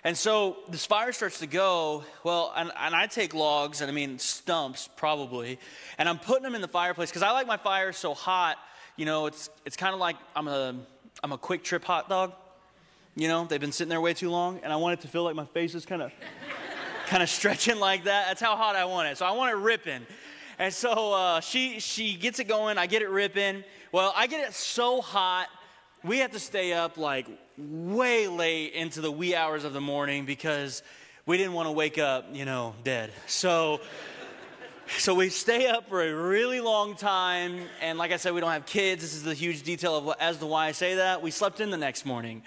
And so this fire starts to go. Well, and, and I take logs, and I mean stumps probably, and I'm putting them in the fireplace because I like my fire so hot. You know, it's it's kind of like I'm a I'm a QuikTrip hot dog. You know, they've been sitting there way too long, and I want it to feel like my face is kind of kind of stretching like that. That's how hot I want it. So I want it ripping. And so uh, she she gets it going. I get it ripping. Well, I get it so hot we have to stay up like way late into the wee hours of the morning because we didn't want to wake up, you know, dead. So, so we stay up for a really long time. And like I said, we don't have kids. This is the huge detail of as to why I say that. We slept in the next morning.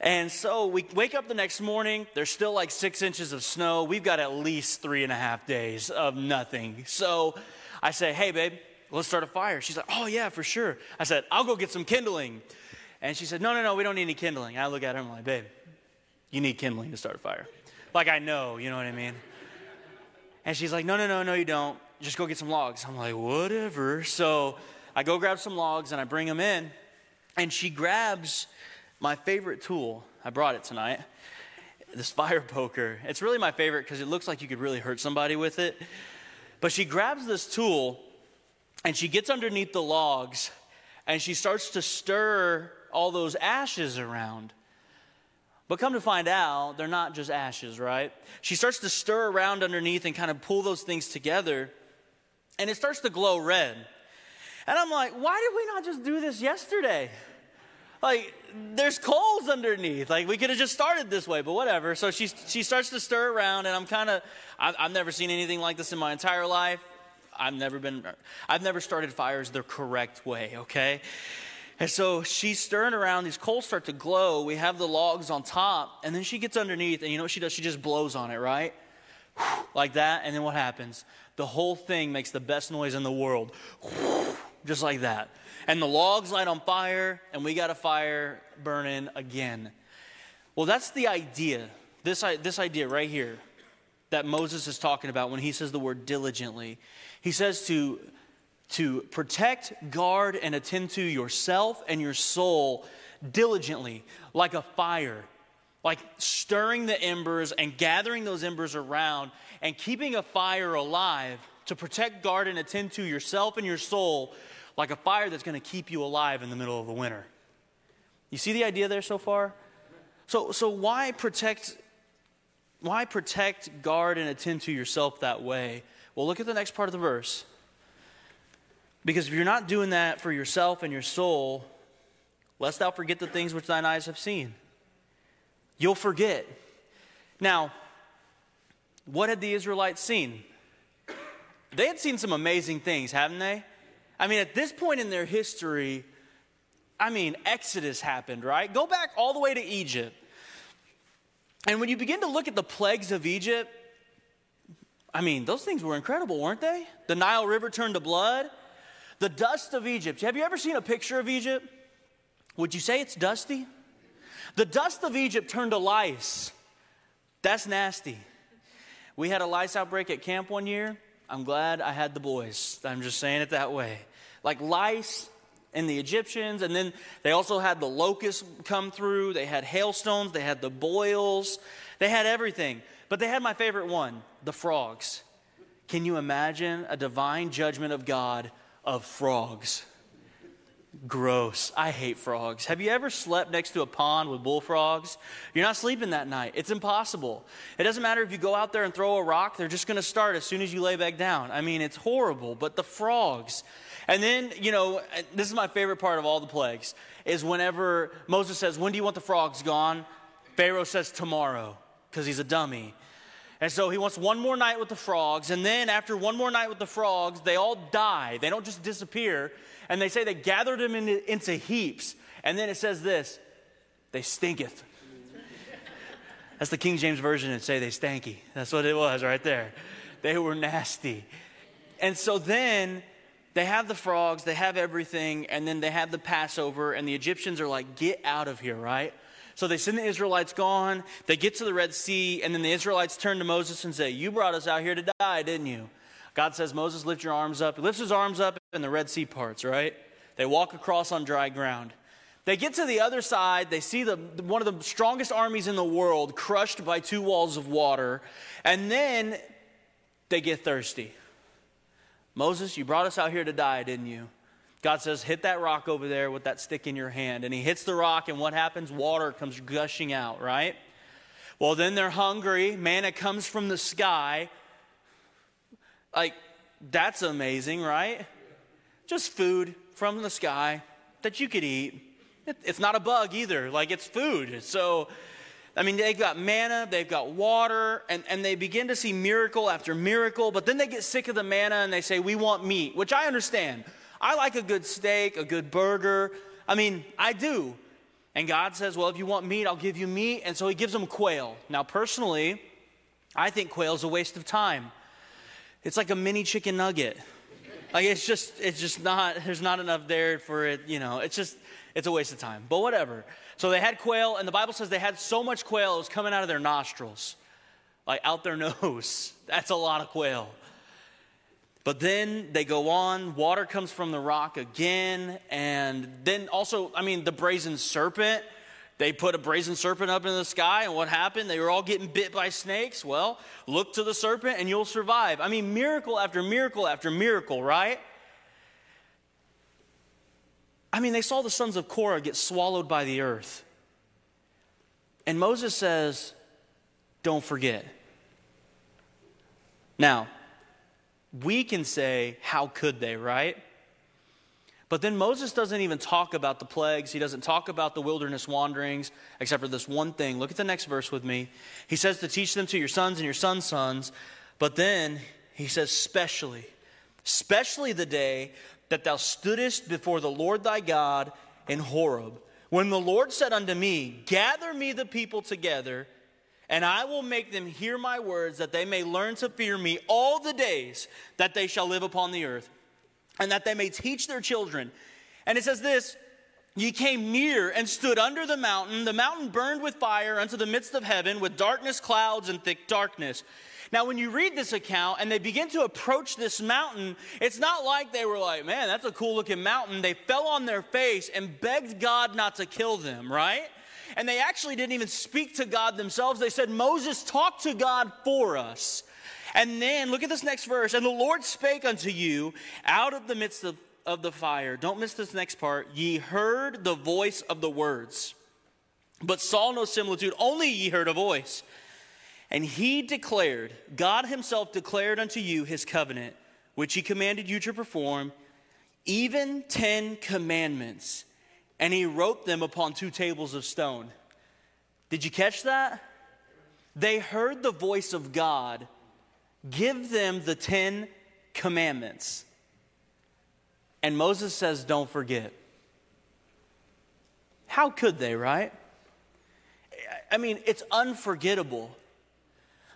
And so we wake up the next morning. There's still like six inches of snow. We've got at least three and a half days of nothing. So I say, hey, babe, let's start a fire. She's like, oh, yeah, for sure. I said, I'll go get some kindling. And she said, No, no, no, we don't need any kindling. I look at her and I'm like, Babe, you need kindling to start a fire. Like, I know, you know what I mean? And she's like, No, no, no, no, you don't. Just go get some logs. I'm like, Whatever. So I go grab some logs and I bring them in. And she grabs my favorite tool. I brought it tonight this fire poker. It's really my favorite because it looks like you could really hurt somebody with it. But she grabs this tool and she gets underneath the logs and she starts to stir all those ashes around. But come to find out, they're not just ashes, right? She starts to stir around underneath and kind of pull those things together, and it starts to glow red. And I'm like, why did we not just do this yesterday? Like, there's coals underneath. Like, we could have just started this way, but whatever. So she, she starts to stir around, and I'm kind of, I've, I've never seen anything like this in my entire life. I've never been, I've never started fires the correct way, okay? And so she's stirring around, these coals start to glow. We have the logs on top, and then she gets underneath, and you know what she does? She just blows on it, right? Like that, and then what happens? The whole thing makes the best noise in the world. Just like that. And the logs light on fire, and we got a fire burning again. Well, that's the idea. This, this idea right here that Moses is talking about when he says the word diligently. He says to to protect, guard, and attend to yourself and your soul diligently, like a fire, like stirring the embers and gathering those embers around and keeping a fire alive to protect, guard, and attend to yourself and your soul, like a fire that's going to keep you alive in the middle of the winter. You see the idea there so far? So, so why protect? Why protect, guard, and attend to yourself that way? Well, look at the next part of the verse. Because if you're not doing that for yourself and your soul, lest thou forget the things which thine eyes have seen. You'll forget. Now, what had the Israelites seen? They had seen some amazing things, haven't they? I mean, at this point in their history, I mean, Exodus happened, right? Go back all the way to Egypt. And when you begin to look at the plagues of Egypt, I mean, those things were incredible, weren't they? The Nile River turned to blood. The dust of Egypt. Have you ever seen a picture of Egypt? Would you say it's dusty? The dust of Egypt turned to lice. That's nasty. We had a lice outbreak at camp one year. I'm glad I had the boys. I'm just saying it that way. Like lice and the Egyptians, and then they also had the locusts come through. They had hailstones, they had the boils, they had everything. But they had my favorite one the frogs. Can you imagine a divine judgment of God of frogs. Gross. I hate frogs. Have you ever slept next to a pond with bullfrogs? You're not sleeping that night. It's impossible. It doesn't matter if you go out there and throw a rock, they're just going to start as soon as you lay back down. I mean, it's horrible. But the frogs. And then, you know, this is my favorite part of all the plagues is whenever Moses says, When do you want the frogs gone? Pharaoh says, Tomorrow, because he's a dummy. And so he wants one more night with the frogs. And then after one more night with the frogs, they all die. They don't just disappear. And they say they gathered them into, into heaps. And then it says this they stinketh. That's the King James Version and say they stanky. That's what it was right there. They were nasty. And so then they have the frogs, they have everything, and then they have the Passover, and the Egyptians are like, get out of here, right? So they send the Israelites gone. They get to the Red Sea, and then the Israelites turn to Moses and say, You brought us out here to die, didn't you? God says, Moses, lift your arms up. He lifts his arms up, and the Red Sea parts, right? They walk across on dry ground. They get to the other side. They see the, one of the strongest armies in the world crushed by two walls of water. And then they get thirsty. Moses, you brought us out here to die, didn't you? God says, hit that rock over there with that stick in your hand. And he hits the rock, and what happens? Water comes gushing out, right? Well, then they're hungry. Manna comes from the sky. Like, that's amazing, right? Just food from the sky that you could eat. It's not a bug either, like, it's food. So, I mean, they've got manna, they've got water, and, and they begin to see miracle after miracle, but then they get sick of the manna and they say, We want meat, which I understand. I like a good steak, a good burger. I mean, I do. And God says, Well, if you want meat, I'll give you meat. And so he gives them quail. Now, personally, I think quail is a waste of time. It's like a mini chicken nugget. Like it's just, it's just not, there's not enough there for it, you know, it's just, it's a waste of time. But whatever. So they had quail, and the Bible says they had so much quail, it was coming out of their nostrils, like out their nose. That's a lot of quail. But then they go on, water comes from the rock again, and then also, I mean, the brazen serpent. They put a brazen serpent up in the sky, and what happened? They were all getting bit by snakes. Well, look to the serpent and you'll survive. I mean, miracle after miracle after miracle, right? I mean, they saw the sons of Korah get swallowed by the earth. And Moses says, Don't forget. Now, we can say, How could they, right? But then Moses doesn't even talk about the plagues. He doesn't talk about the wilderness wanderings, except for this one thing. Look at the next verse with me. He says to teach them to your sons and your sons' sons. But then he says, specially, especially the day that thou stoodest before the Lord thy God in Horeb, when the Lord said unto me, Gather me the people together and I will make them hear my words, that they may learn to fear me all the days that they shall live upon the earth, and that they may teach their children. And it says this Ye came near and stood under the mountain. The mountain burned with fire unto the midst of heaven, with darkness, clouds, and thick darkness. Now, when you read this account and they begin to approach this mountain, it's not like they were like, man, that's a cool looking mountain. They fell on their face and begged God not to kill them, right? And they actually didn't even speak to God themselves. They said, Moses, talk to God for us. And then look at this next verse. And the Lord spake unto you out of the midst of, of the fire. Don't miss this next part. Ye heard the voice of the words, but saw no similitude. Only ye heard a voice. And he declared, God himself declared unto you his covenant, which he commanded you to perform, even ten commandments and he wrote them upon two tables of stone. Did you catch that? They heard the voice of God give them the Ten Commandments. And Moses says, Don't forget. How could they, right? I mean, it's unforgettable.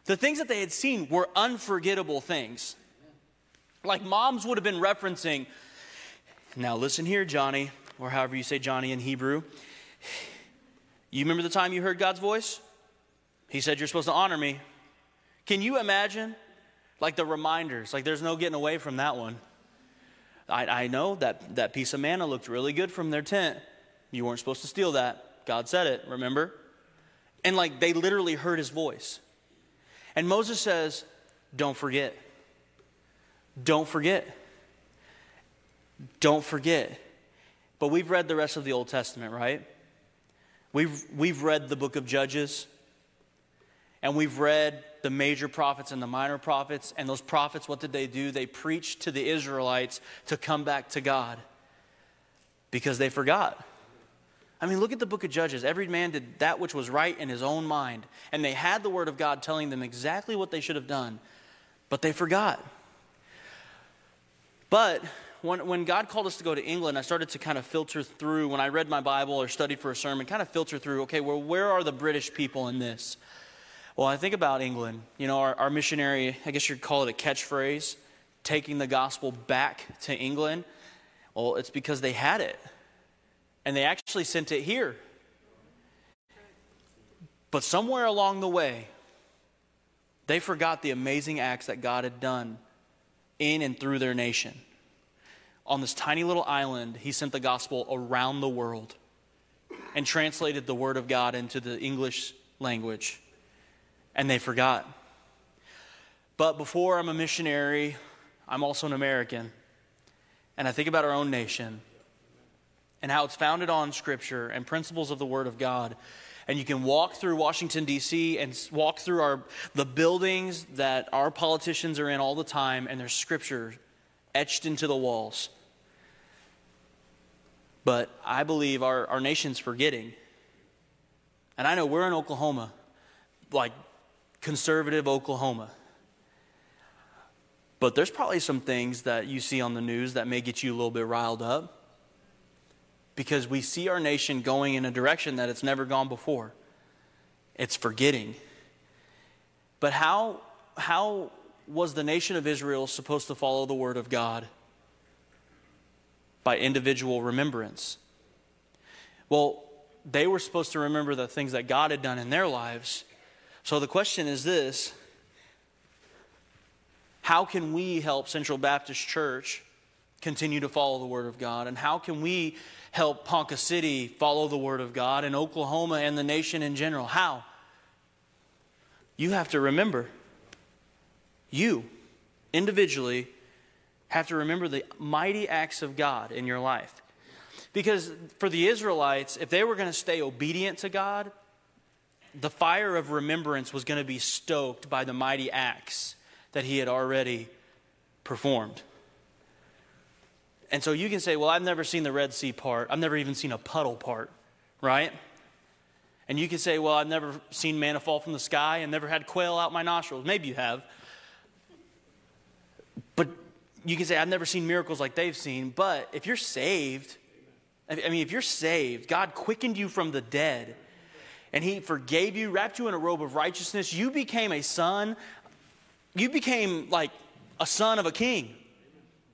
The things that they had seen were unforgettable things. Like moms would have been referencing, now listen here, Johnny or however you say Johnny in Hebrew. You remember the time you heard God's voice? He said, You're supposed to honor me. Can you imagine? Like the reminders, like there's no getting away from that one. I, I know that that piece of manna looked really good from their tent. You weren't supposed to steal that. God said it, remember? And like they literally heard his voice. And Moses says, Don't forget. Don't forget. Don't forget. But we've read the rest of the Old Testament, right? We've, we've read the book of Judges, and we've read the major prophets and the minor prophets. And those prophets, what did they do? They preached to the Israelites to come back to God because they forgot. I mean, look at the book of Judges. Every man did that which was right in his own mind. And they had the word of God telling them exactly what they should have done, but they forgot. But when, when God called us to go to England, I started to kind of filter through, when I read my Bible or studied for a sermon, kind of filter through, okay, well, where are the British people in this? Well, I think about England. You know, our, our missionary, I guess you'd call it a catchphrase, taking the gospel back to England. Well, it's because they had it. And they actually sent it here. But somewhere along the way, they forgot the amazing acts that God had done in and through their nation. On this tiny little island, he sent the gospel around the world and translated the word of God into the English language. And they forgot. But before I'm a missionary, I'm also an American. And I think about our own nation and how it's founded on Scripture and principles of the Word of God. And you can walk through Washington, D.C., and walk through our, the buildings that our politicians are in all the time, and there's Scripture etched into the walls. But I believe our, our nation's forgetting. And I know we're in Oklahoma, like conservative Oklahoma. But there's probably some things that you see on the news that may get you a little bit riled up because we see our nation going in a direction that it's never gone before. It's forgetting. But how, how was the nation of Israel supposed to follow the word of God? By individual remembrance. Well, they were supposed to remember the things that God had done in their lives. So the question is this How can we help Central Baptist Church continue to follow the Word of God? And how can we help Ponca City follow the Word of God and Oklahoma and the nation in general? How? You have to remember, you individually have to remember the mighty acts of God in your life. Because for the Israelites, if they were going to stay obedient to God, the fire of remembrance was going to be stoked by the mighty acts that he had already performed. And so you can say, well, I've never seen the Red Sea part. I've never even seen a puddle part, right? And you can say, well, I've never seen manna fall from the sky and never had quail out my nostrils. Maybe you have. You can say, I've never seen miracles like they've seen. But if you're saved, I mean, if you're saved, God quickened you from the dead and He forgave you, wrapped you in a robe of righteousness. You became a son. You became like a son of a king.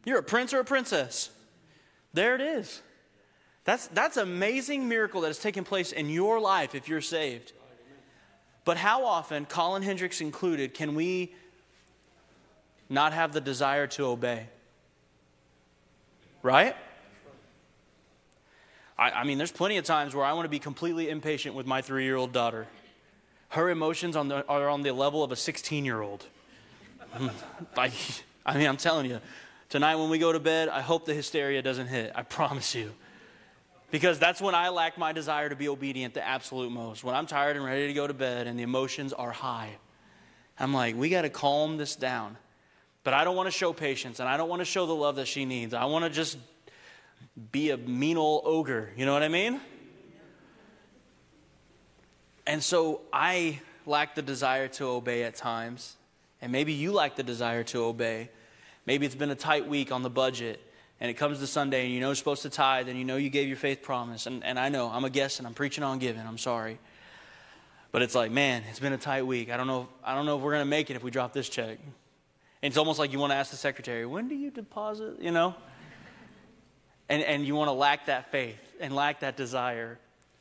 You're a prince or a princess. There it is. That's, that's amazing miracle that has taken place in your life if you're saved. But how often, Colin Hendricks included, can we not have the desire to obey? Right? I, I mean, there's plenty of times where I want to be completely impatient with my three year old daughter. Her emotions on the, are on the level of a 16 year old. I, I mean, I'm telling you, Tonight, when we go to bed, I hope the hysteria doesn't hit. I promise you. Because that's when I lack my desire to be obedient the absolute most. When I'm tired and ready to go to bed and the emotions are high, I'm like, we got to calm this down. But I don't want to show patience and I don't want to show the love that she needs. I want to just be a mean old ogre. You know what I mean? And so I lack the desire to obey at times. And maybe you lack the desire to obey. Maybe it's been a tight week on the budget and it comes to Sunday and you know you're supposed to tithe and you know you gave your faith promise. And, and I know, I'm a guest and I'm preaching on giving. I'm sorry. But it's like, man, it's been a tight week. I don't know, I don't know if we're going to make it if we drop this check. And it's almost like you want to ask the secretary, when do you deposit? You know? And, and you want to lack that faith and lack that desire.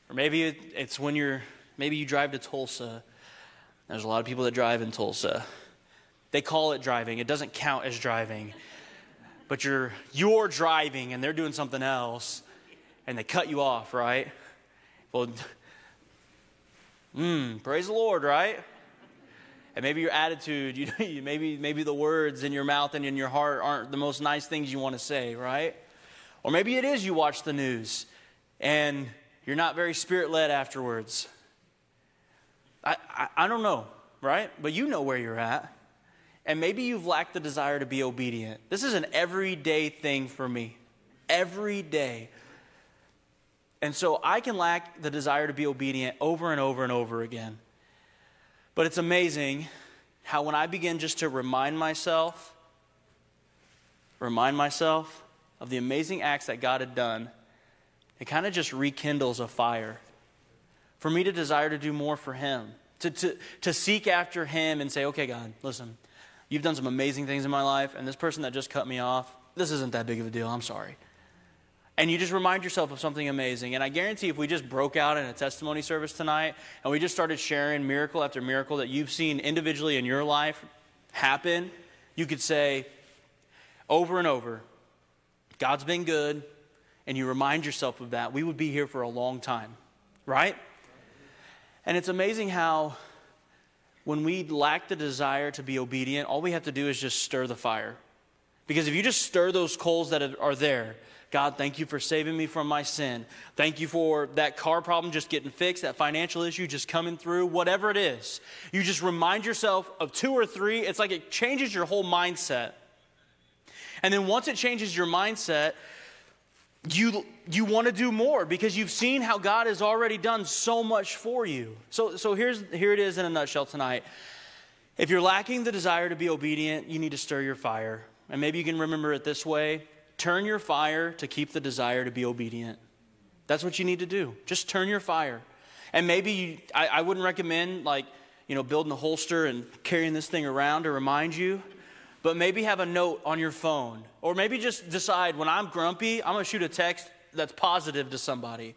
Or maybe it, it's when you're, maybe you drive to Tulsa. There's a lot of people that drive in Tulsa. They call it driving. It doesn't count as driving. But you're you're driving and they're doing something else and they cut you off, right? Well, mm, praise the Lord, right? And maybe your attitude, you, maybe, maybe the words in your mouth and in your heart aren't the most nice things you want to say, right? Or maybe it is you watch the news and you're not very spirit led afterwards. I, I, I don't know, right? But you know where you're at and maybe you've lacked the desire to be obedient. This is an everyday thing for me. Every day. And so I can lack the desire to be obedient over and over and over again. But it's amazing how when I begin just to remind myself, remind myself of the amazing acts that God had done, it kind of just rekindles a fire for me to desire to do more for Him, to, to, to seek after Him and say, okay, God, listen, you've done some amazing things in my life, and this person that just cut me off, this isn't that big of a deal. I'm sorry. And you just remind yourself of something amazing. And I guarantee if we just broke out in a testimony service tonight and we just started sharing miracle after miracle that you've seen individually in your life happen, you could say over and over, God's been good, and you remind yourself of that, we would be here for a long time, right? And it's amazing how when we lack the desire to be obedient, all we have to do is just stir the fire. Because if you just stir those coals that are there, God, thank you for saving me from my sin. Thank you for that car problem just getting fixed, that financial issue just coming through, whatever it is. You just remind yourself of two or three. It's like it changes your whole mindset. And then once it changes your mindset, you, you want to do more because you've seen how God has already done so much for you. So, so here's, here it is in a nutshell tonight. If you're lacking the desire to be obedient, you need to stir your fire. And maybe you can remember it this way turn your fire to keep the desire to be obedient. That's what you need to do. Just turn your fire. And maybe you, I, I wouldn't recommend like, you know, building a holster and carrying this thing around to remind you, but maybe have a note on your phone. Or maybe just decide when I'm grumpy, I'm going to shoot a text that's positive to somebody.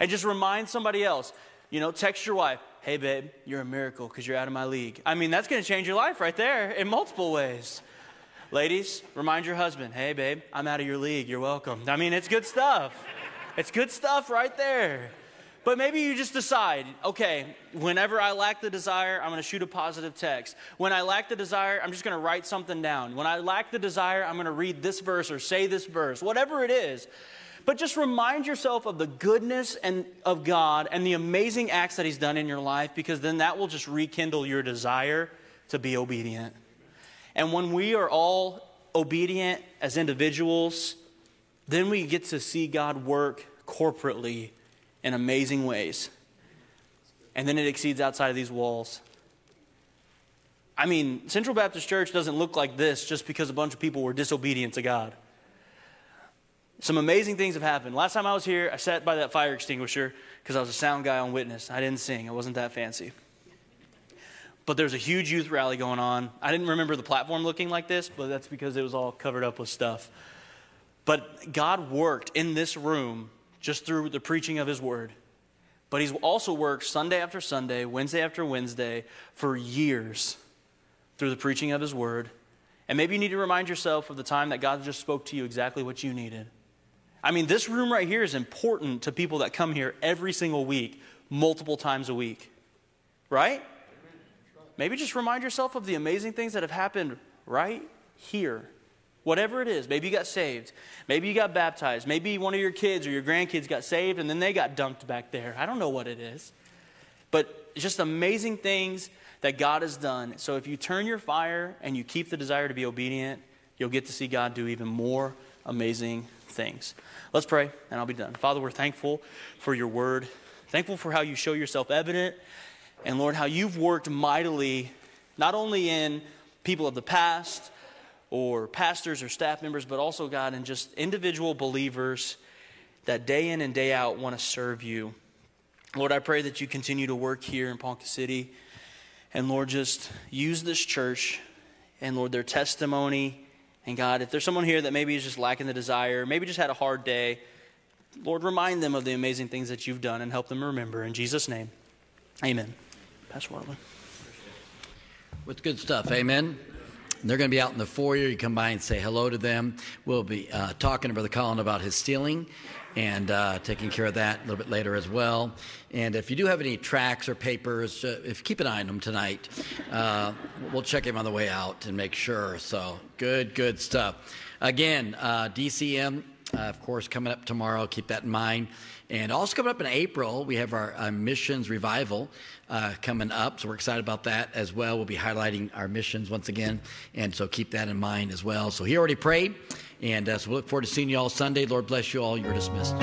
And just remind somebody else. You know, text your wife, hey, babe, you're a miracle because you're out of my league. I mean, that's going to change your life right there in multiple ways. Ladies, remind your husband, hey, babe, I'm out of your league. You're welcome. I mean, it's good stuff. It's good stuff right there. But maybe you just decide, okay, whenever I lack the desire, I'm going to shoot a positive text. When I lack the desire, I'm just going to write something down. When I lack the desire, I'm going to read this verse or say this verse, whatever it is. But just remind yourself of the goodness and of God and the amazing acts that He's done in your life, because then that will just rekindle your desire to be obedient. And when we are all obedient as individuals, then we get to see God work corporately in amazing ways. And then it exceeds outside of these walls. I mean, Central Baptist Church doesn't look like this just because a bunch of people were disobedient to God. Some amazing things have happened. Last time I was here, I sat by that fire extinguisher because I was a sound guy on witness. I didn't sing, I wasn't that fancy but there's a huge youth rally going on. I didn't remember the platform looking like this, but that's because it was all covered up with stuff. But God worked in this room just through the preaching of His word. But He's also worked Sunday after Sunday, Wednesday after Wednesday for years through the preaching of His word. And maybe you need to remind yourself of the time that God just spoke to you exactly what you needed. I mean, this room right here is important to people that come here every single week, multiple times a week, right? Maybe just remind yourself of the amazing things that have happened right here. Whatever it is, maybe you got saved, maybe you got baptized, maybe one of your kids or your grandkids got saved and then they got dumped back there. I don't know what it is. But just amazing things that God has done. So if you turn your fire and you keep the desire to be obedient, you'll get to see God do even more amazing things. Let's pray and I'll be done. Father, we're thankful for your word, thankful for how you show yourself evident and Lord, how you've worked mightily, not only in people of the past or pastors or staff members, but also, God, in just individual believers that day in and day out want to serve you. Lord, I pray that you continue to work here in Ponca City. And Lord, just use this church and Lord, their testimony. And God, if there's someone here that maybe is just lacking the desire, maybe just had a hard day, Lord, remind them of the amazing things that you've done and help them remember. In Jesus' name, amen. Pastor Waterloo. With good stuff, amen. They're going to be out in the foyer. You come by and say hello to them. We'll be uh, talking to Brother Colin about his stealing and uh, taking care of that a little bit later as well. And if you do have any tracks or papers, uh, if keep an eye on them tonight. Uh, we'll check him on the way out and make sure. So good, good stuff. Again, uh, DCM, uh, of course, coming up tomorrow. Keep that in mind. And also coming up in April, we have our, our missions revival uh, coming up. So we're excited about that as well. We'll be highlighting our missions once again. And so keep that in mind as well. So he already prayed. And uh, so we look forward to seeing you all Sunday. Lord bless you all. You're dismissed.